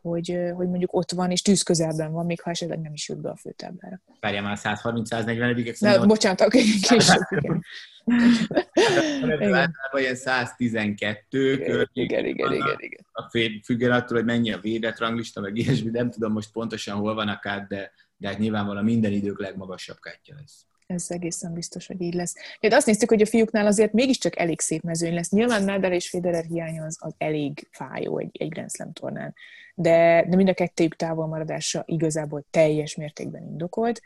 hogy, hogy mondjuk ott van, és tűz közelben van, még ha esetleg nem is jut be a főtáblára. Várjál már 130-140 Na, bocsánat, akkor később, <laughs> igen. Általában ilyen 112 igen, igen, igen, igen, igen. A függően attól, hogy mennyi a védett ranglista, meg ilyesmi, nem tudom most pontosan hol vannak át, de, de hát nyilvánvalóan minden idők legmagasabb kártya lesz ez egészen biztos, hogy így lesz. De azt néztük, hogy a fiúknál azért mégiscsak elég szép mezőny lesz. Nyilván Nadal és Federer hiánya az, az elég fájó egy, egy Grand Slam tornán, de, de mind a kettőjük távolmaradása igazából teljes mértékben indokolt.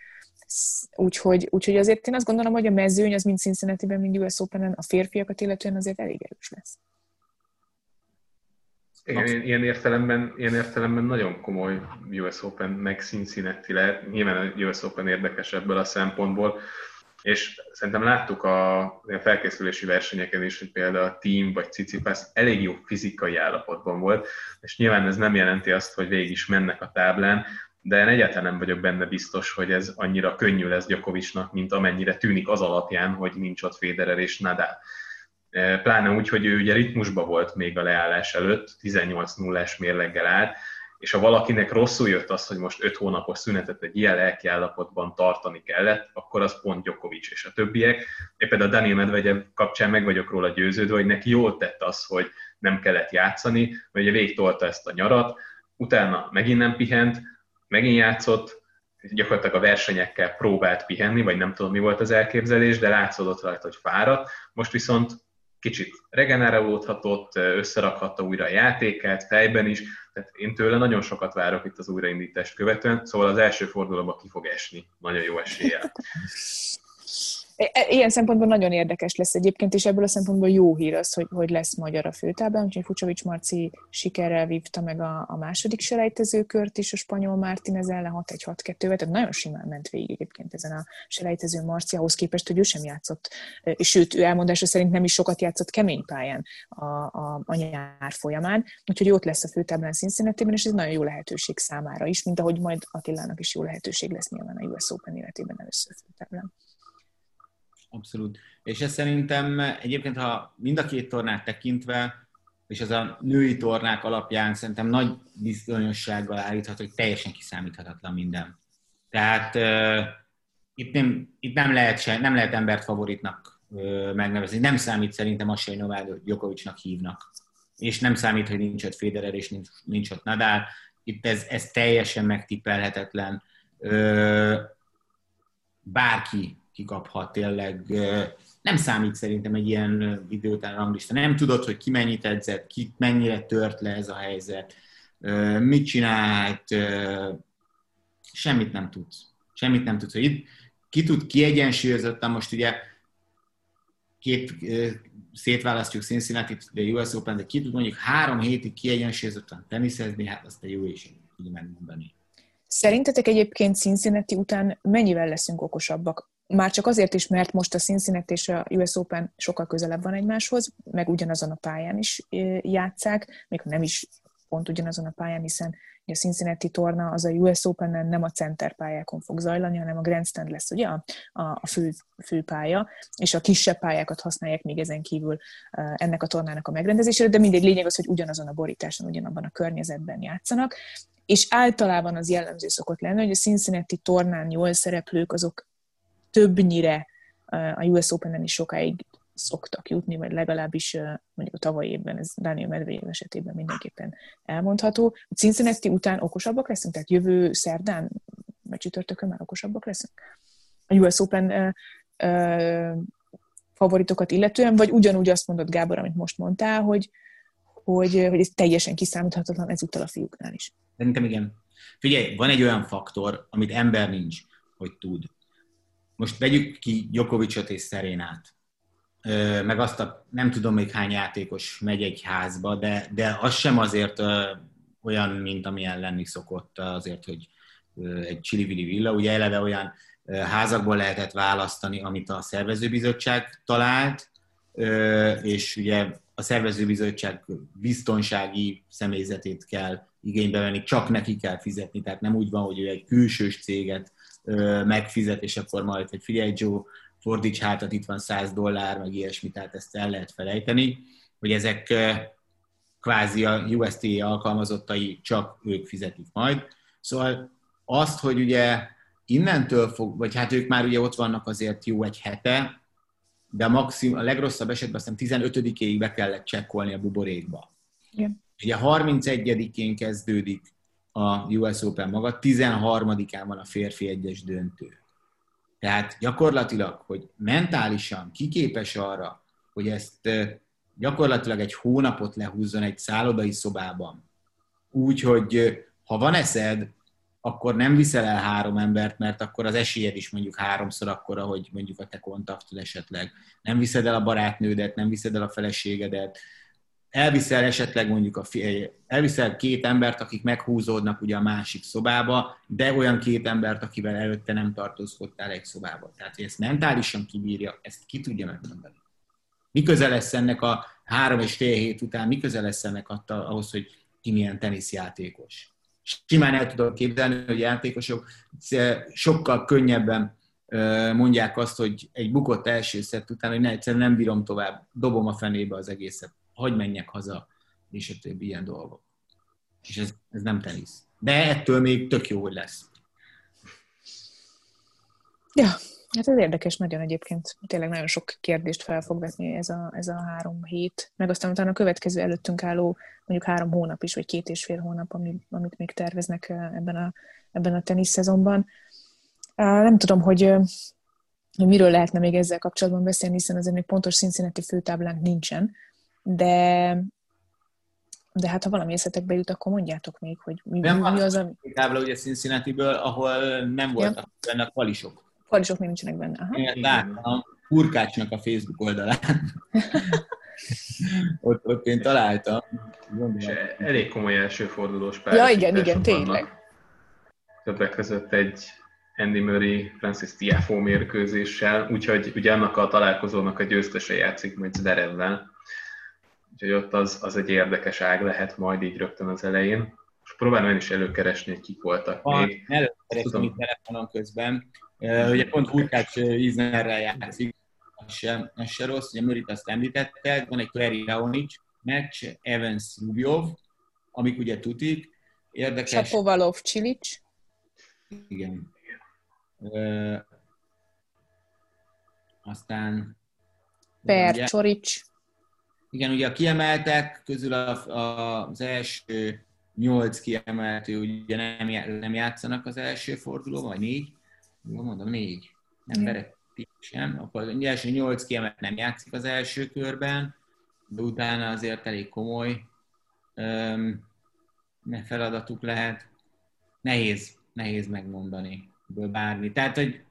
Úgyhogy, úgyhogy azért én azt gondolom, hogy a mezőny az mind Cincinnati-ben, mind US open a férfiakat illetően azért elég erős lesz. Igen, ilyen értelemben, ilyen értelemben nagyon komoly US Open meg Cincinnati lehet. Nyilván a US Open érdekes ebből a szempontból, és szerintem láttuk a, a felkészülési versenyeken is, hogy például a Team vagy Cicipász elég jó fizikai állapotban volt, és nyilván ez nem jelenti azt, hogy végig is mennek a táblán, de én egyáltalán nem vagyok benne biztos, hogy ez annyira könnyű lesz Gyakovicsnak, mint amennyire tűnik az alapján, hogy nincs ott Federer és Nadal. E, pláne úgy, hogy ő ugye ritmusba volt még a leállás előtt, 18 0 mérleggel állt, és ha valakinek rosszul jött az, hogy most 5 hónapos szünetet egy ilyen lelki állapotban tartani kellett, akkor az pont Djokovic és a többiek. Én például Daniel Medvegyev kapcsán meg vagyok róla győződve, hogy neki jól tett az, hogy nem kellett játszani, vagy ugye végtolta ezt a nyarat, utána megint nem pihent, megint játszott, gyakorlatilag a versenyekkel próbált pihenni, vagy nem tudom mi volt az elképzelés, de látszódott rajta, hogy fáradt. Most viszont kicsit regenerálódhatott, összerakhatta újra a játékát, fejben is, tehát én tőle nagyon sokat várok itt az újraindítást követően, szóval az első fordulóban ki fog esni, nagyon jó eséllyel. <laughs> E, e, ilyen szempontból nagyon érdekes lesz egyébként, és ebből a szempontból jó hír az, hogy, hogy lesz magyar a főtában, úgyhogy Fucsovics Marci sikerrel vívta meg a, a második selejtezőkört is a spanyol Martinez ellen 6-1-6-2-vel, tehát nagyon simán ment végig egyébként ezen a selejtező Marci, ahhoz képest, hogy ő sem játszott, és sőt, ő elmondása szerint nem is sokat játszott kemény pályán a, a, a nyár folyamán, úgyhogy ott lesz a főtáblán cincinnati és ez nagyon jó lehetőség számára is, mint ahogy majd Attilának is jó lehetőség lesz nyilván a US Open életében először főtáblán. Abszolút. És ez szerintem egyébként, ha mind a két tornát tekintve, és ez a női tornák alapján szerintem nagy bizonyossággal állítható, hogy teljesen kiszámíthatatlan minden. Tehát uh, itt, nem, itt nem, lehet se, nem lehet embert favoritnak uh, megnevezni. Nem számít szerintem az, hogy Novák Djokovicnak hívnak. És nem számít, hogy nincs ott Federer és nincs, nincs ott Nadal. Itt ez, ez teljesen megtippelhetetlen. Uh, bárki kikaphat tényleg. Nem számít szerintem egy ilyen idő után ranglista. Nem tudod, hogy ki mennyit edzett, ki mennyire tört le ez a helyzet, mit csinált, semmit nem tudsz. Semmit nem tudsz. Hogy itt ki tud kiegyensúlyozottan, most ugye két szétválasztjuk cincinnati de US Open, de ki tud mondjuk három hétig kiegyensúlyozottan teniszezni, hát azt a jó is így megmondani. Szerintetek egyébként Cincinnati után mennyivel leszünk okosabbak? Már csak azért is, mert most a Cincinnati és a US Open sokkal közelebb van egymáshoz, meg ugyanazon a pályán is játszák, még ha nem is pont ugyanazon a pályán, hiszen a Cincinnati torna az a US Open-en nem a center pályákon fog zajlani, hanem a grandstand lesz ugye a, a fő, fő pálya, és a kisebb pályákat használják még ezen kívül ennek a tornának a megrendezésére, de mindegy lényeg az, hogy ugyanazon a borításon, ugyanabban a környezetben játszanak, és általában az jellemző szokott lenni, hogy a Cincinnati tornán jól szereplők azok többnyire a US Open-en is sokáig szoktak jutni, vagy legalábbis mondjuk a tavalyi évben, ez Daniel Medvedev esetében mindenképpen elmondható. A Cincinnati után okosabbak leszünk, tehát jövő szerdán, vagy csütörtökön már okosabbak leszünk? A US Open favoritokat illetően, vagy ugyanúgy azt mondott Gábor, amit most mondtál, hogy, hogy, hogy ez teljesen kiszámíthatatlan ezúttal a fiúknál is. Szerintem igen. Figyelj, van egy olyan faktor, amit ember nincs, hogy tud. Most vegyük ki Djokovicot és Szerénát, meg azt a nem tudom még hány játékos megy egy házba, de, de az sem azért olyan, mint amilyen lenni szokott azért, hogy egy csili villa. Ugye eleve olyan házakból lehetett választani, amit a szervezőbizottság talált, és ugye a szervezőbizottság biztonsági személyzetét kell igénybe venni, csak neki kell fizetni, tehát nem úgy van, hogy ő egy külsős céget megfizet, és akkor majd, hogy figyelj Joe, fordíts hátat, itt van 100 dollár, meg ilyesmi, tehát ezt el lehet felejteni, hogy ezek kvázi a USTA alkalmazottai csak ők fizetik majd. Szóval azt, hogy ugye innentől fog, vagy hát ők már ugye ott vannak azért jó egy hete, de a, maxim, a legrosszabb esetben aztán 15-ig be kellett csekkolni a buborékba. Igen. Ugye 31-én kezdődik a US Open maga, 13-án van a férfi egyes döntő. Tehát gyakorlatilag, hogy mentálisan kiképes arra, hogy ezt gyakorlatilag egy hónapot lehúzzon egy szállodai szobában, úgy, hogy ha van eszed, akkor nem viszel el három embert, mert akkor az esélyed is mondjuk háromszor akkora, hogy mondjuk a te kontaktod esetleg. Nem viszed el a barátnődet, nem viszed el a feleségedet, elviszel esetleg mondjuk a, elviszel két embert, akik meghúzódnak ugye a másik szobába, de olyan két embert, akivel előtte nem tartózkodtál egy szobába. Tehát, hogy ezt mentálisan kibírja, ezt ki tudja megmondani. Mi köze lesz ennek a három és fél hét után, mi köze lesz ennek ahhoz, hogy ki milyen teniszjátékos? Simán el tudom képzelni, hogy játékosok sokkal könnyebben mondják azt, hogy egy bukott első szett után, hogy ne, egyszerűen nem bírom tovább, dobom a fenébe az egészet hogy menjek haza, és a többi ilyen dolgok. És ez, ez nem tenisz. De ettől még tök jó, hogy lesz. Ja, hát ez érdekes nagyon egyébként. Tényleg nagyon sok kérdést fel fog vetni ez a, ez a három hét. Meg aztán utána a következő előttünk álló mondjuk három hónap is, vagy két és fél hónap, amit, amit még terveznek ebben a, ebben a tenisz szezonban. Nem tudom, hogy miről lehetne még ezzel kapcsolatban beszélni, hiszen azért még pontos Cincinnati főtáblánk nincsen, de de hát ha valami eszetekbe jut, akkor mondjátok még, hogy mi, nem mi, az, ami... tábla ugye Cincinnati-ből, ahol nem voltak ja. benne a palisok. Palisok még nincsenek benne. Aha. Én láttam Hurkácsnak a Facebook oldalán. <laughs> ott, ott én találtam. És elég komoly elsőfordulós Ja, igen, igen, tényleg. Többek között egy Andy Murray, Francis Tiafoe mérkőzéssel, úgyhogy ugye annak a találkozónak a győztese játszik majd Zverevvel Úgyhogy ott az, az egy érdekes ág lehet majd így rögtön az elején. És próbálom én is előkeresni, hogy kik voltak Van, még. Előkeresni itt telefonon közben. Uh, ugye pont Hurkács Iznerrel játszik, az se, az se rossz, ugye Mörit azt említettek, van egy Clary Raonic meccs, Evans Rubjov, amik ugye tutik. Érdekes. Sapovalov Csilic. Igen. Uh, aztán Per Csorics. Igen, ugye a kiemeltek közül a, a, az első nyolc kiemeltő ugye nem, nem játszanak az első fordulóban, vagy négy? Jól mondom, négy. Nem Beretti sem. Akkor az első nyolc kiemelt nem játszik az első körben, de utána azért elég komoly um, feladatuk lehet. Nehéz, nehéz megmondani bármi. Tehát, hogy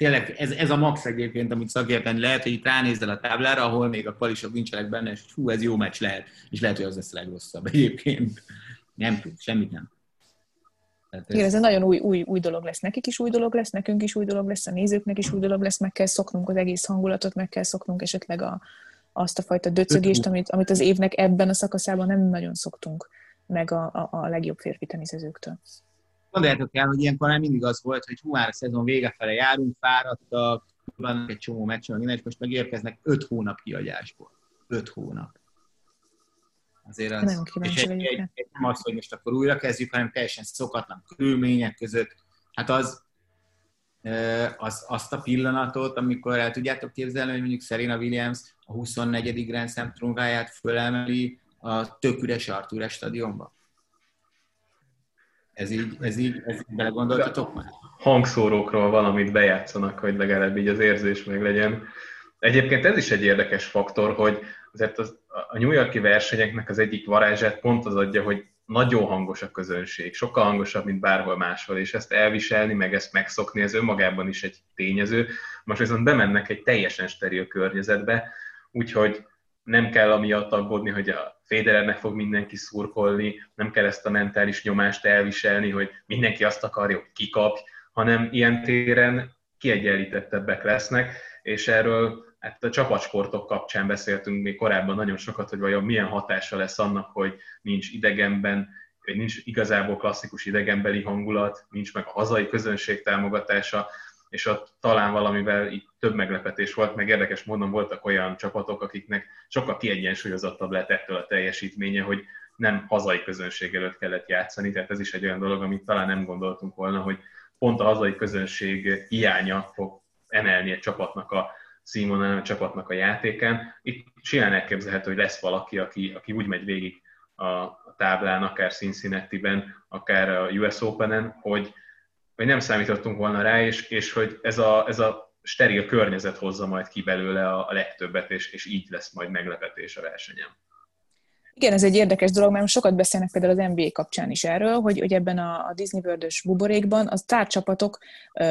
tényleg ez, ez a max egyébként, amit szakérteni lehet, hogy itt ránézel a táblára, ahol még a kvalisok nincsenek benne, és hú, ez jó meccs lehet, és lehet, hogy az lesz a legrosszabb egyébként. Nem tud, semmit nem. Tehát ez... Igen, ez egy nagyon új, új, új dolog lesz. Nekik is új dolog lesz, nekünk is új dolog lesz, a nézőknek is új dolog lesz, meg kell szoknunk az egész hangulatot, meg kell szoknunk esetleg a, azt a fajta döcögést, amit, amit az évnek ebben a szakaszában nem nagyon szoktunk meg a, a, a legjobb férfi teniszezőktől. Gondoljátok el, hogy ilyenkor nem mindig az volt, hogy hú, már a szezon vége fele járunk, fáradtak, van egy csomó meccs, minden, és most megérkeznek öt hónap kiagyásból. Öt hónap. Azért az, és egy, egy, egy, egy, nem az, hogy most akkor újra kezdjük, hanem teljesen szokatlan körülmények között. Hát az, az, azt a pillanatot, amikor el tudjátok képzelni, hogy mondjuk Serena Williams a 24. Grand Slam tróngáját fölemeli a tök üres Artura stadionba? Ez így, ez így, ez így belegondoltatok már? Hangszórókról valamit bejátszanak, hogy legalább így az érzés meg legyen. Egyébként ez is egy érdekes faktor, hogy azért az, a New Yorki versenyeknek az egyik varázsát pont az adja, hogy nagyon hangos a közönség, sokkal hangosabb, mint bárhol máshol, és ezt elviselni, meg ezt megszokni, ez önmagában is egy tényező. Most viszont bemennek egy teljesen steril környezetbe, úgyhogy nem kell amiatt aggódni, hogy a Federernek fog mindenki szurkolni, nem kell ezt a mentális nyomást elviselni, hogy mindenki azt akarja, hogy kikapj, hanem ilyen téren kiegyenlítettebbek lesznek, és erről hát a csapatsportok kapcsán beszéltünk még korábban nagyon sokat, hogy vajon milyen hatása lesz annak, hogy nincs idegenben, hogy nincs igazából klasszikus idegenbeli hangulat, nincs meg a hazai közönség támogatása, és ott talán valamivel így több meglepetés volt, meg érdekes módon voltak olyan csapatok, akiknek sokkal kiegyensúlyozottabb lett ettől a teljesítménye, hogy nem hazai közönség előtt kellett játszani, tehát ez is egy olyan dolog, amit talán nem gondoltunk volna, hogy pont a hazai közönség hiánya fog emelni egy csapatnak a színvonalán, a csapatnak a játékán. Itt simán elképzelhető, hogy lesz valaki, aki, aki úgy megy végig a táblán, akár Cincinnati-ben, akár a US Open-en, hogy, hogy nem számítottunk volna rá, és, és hogy ez a, ez a steril környezet hozza majd ki belőle a, a legtöbbet, és, és így lesz majd meglepetés a versenyen. Igen, ez egy érdekes dolog, mert sokat beszélnek például az NBA kapcsán is erről, hogy, hogy ebben a, a Disney world buborékban az tárcsapatok,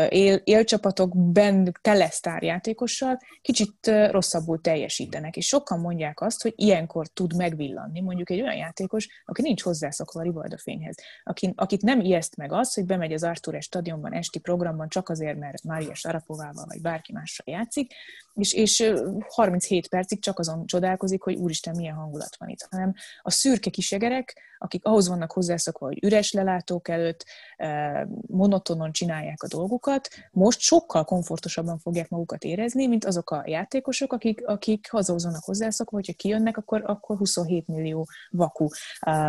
él, élcsapatok ben tele sztárjátékossal kicsit rosszabbul teljesítenek, és sokan mondják azt, hogy ilyenkor tud megvillanni mondjuk egy olyan játékos, aki nincs hozzászokva a rivalda fényhez, aki, akit nem ijeszt meg az, hogy bemegy az Artur stadionban esti programban csak azért, mert Mária Sarapovával vagy bárki mással játszik, és, és 37 percig csak azon csodálkozik, hogy úristen, milyen hangulat van itt, hanem a szürke kisegerek, akik ahhoz vannak hozzászokva, hogy üres lelátók előtt monotonon csinálják a dolgukat, most sokkal komfortosabban fogják magukat érezni, mint azok a játékosok, akik, akik ahhoz vannak hozzászokva, hogyha kijönnek, akkor, akkor 27 millió vaku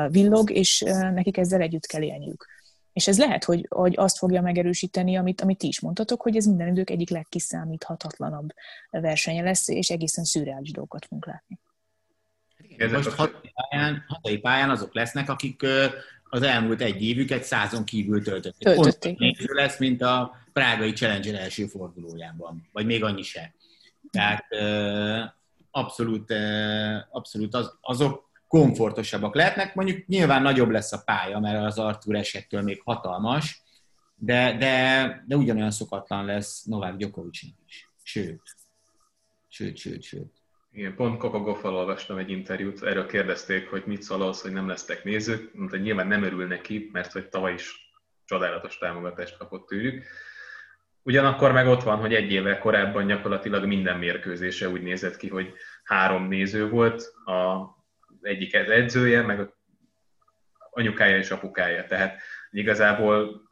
villog, és nekik ezzel együtt kell élniük. És ez lehet, hogy, hogy azt fogja megerősíteni, amit, amit ti is mondtatok, hogy ez minden idők egyik legkiszámíthatatlanabb versenye lesz, és egészen szürreális dolgokat fogunk látni. Ez most hazai pályán, hazai pályán azok lesznek, akik az elmúlt egy évüket százon kívül töltötték. Töltötték. Pont lesz, mint a prágai Challenger első fordulójában, vagy még annyi se. Tehát abszolút, abszolút az, azok komfortosabbak lehetnek. Mondjuk nyilván nagyobb lesz a pálya, mert az Artur esettől még hatalmas, de, de, de ugyanolyan szokatlan lesz Novák Gyokovicsnak is. Sőt, sőt, sőt, sőt. Igen, pont Koko Goffal olvastam egy interjút, erről kérdezték, hogy mit szól az, hogy nem lesznek nézők, mondta, hogy nyilván nem örül neki, mert hogy tavaly is csodálatos támogatást kapott tőlük. Ugyanakkor meg ott van, hogy egy évvel korábban gyakorlatilag minden mérkőzése úgy nézett ki, hogy három néző volt, a egyik edzője, meg a anyukája és apukája. Tehát igazából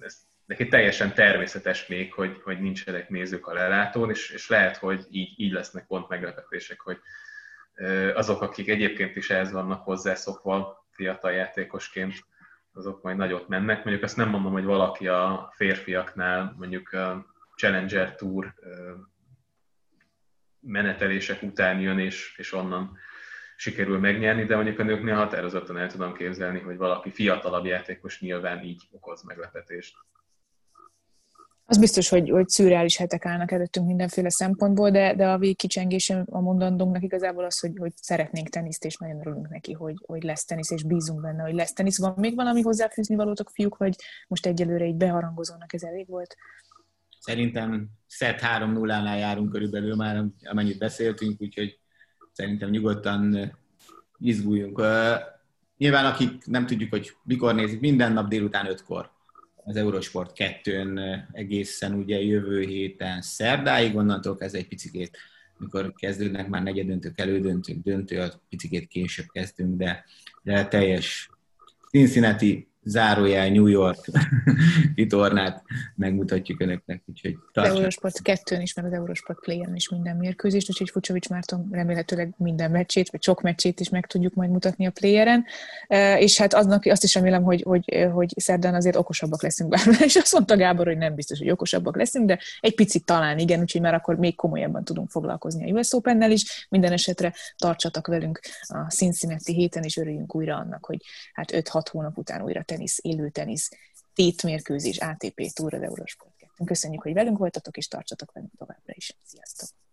ez neki teljesen természetes még, hogy, hogy nincsenek nézők a lelátón, és, és lehet, hogy így, így lesznek pont meglepetések, hogy azok, akik egyébként is ehhez vannak hozzászokva fiatal játékosként, azok majd nagyot mennek. Mondjuk azt nem mondom, hogy valaki a férfiaknál mondjuk a Challenger Tour menetelések után jön, és, és onnan sikerül megnyerni, de mondjuk a nőknél határozottan el tudom képzelni, hogy valaki fiatalabb játékos nyilván így okoz meglepetést. Az biztos, hogy, hogy szürreális hetek állnak előttünk mindenféle szempontból, de, de a végkicsengésem a mondandónknak igazából az, hogy, hogy szeretnénk teniszt, és nagyon örülünk neki, hogy, hogy lesz tenisz, és bízunk benne, hogy lesz tenisz. Van még valami hozzáfűzni valótok, fiúk, vagy most egyelőre egy beharangozónak ez elég volt? Szerintem szett 3-0-nál járunk körülbelül már, amennyit beszéltünk, úgyhogy szerintem nyugodtan izguljunk. Nyilván akik nem tudjuk, hogy mikor nézik, minden nap délután 5-kor az Eurosport 2-n egészen ugye jövő héten szerdáig, onnantól ez egy picit, mikor kezdődnek már negyedöntők, elődöntők, döntő, a picit később kezdünk, de, de teljes Cincinnati zárójel New York <laughs> vitornát megmutatjuk önöknek, úgyhogy Az Eurosport 2 is, meg az Eurosport Play-en is minden mérkőzést, úgyhogy Fucsovics Márton remélhetőleg minden meccsét, vagy sok meccsét is meg tudjuk majd mutatni a playeren, és hát aznak, azt is remélem, hogy, hogy, hogy szerdán azért okosabbak leszünk bármilyen, <laughs> és azt mondta Gábor, hogy nem biztos, hogy okosabbak leszünk, de egy picit talán igen, úgyhogy már akkor még komolyabban tudunk foglalkozni a US Open-nel is. Minden esetre tartsatok velünk a Cincinnati héten, és örüljünk újra annak, hogy hát 5-6 hónap után újra tenisz, élő tenisz, tétmérkőzés, ATP Tour az Eurosport 2. Köszönjük, hogy velünk voltatok, és tartsatok velünk továbbra is. Sziasztok!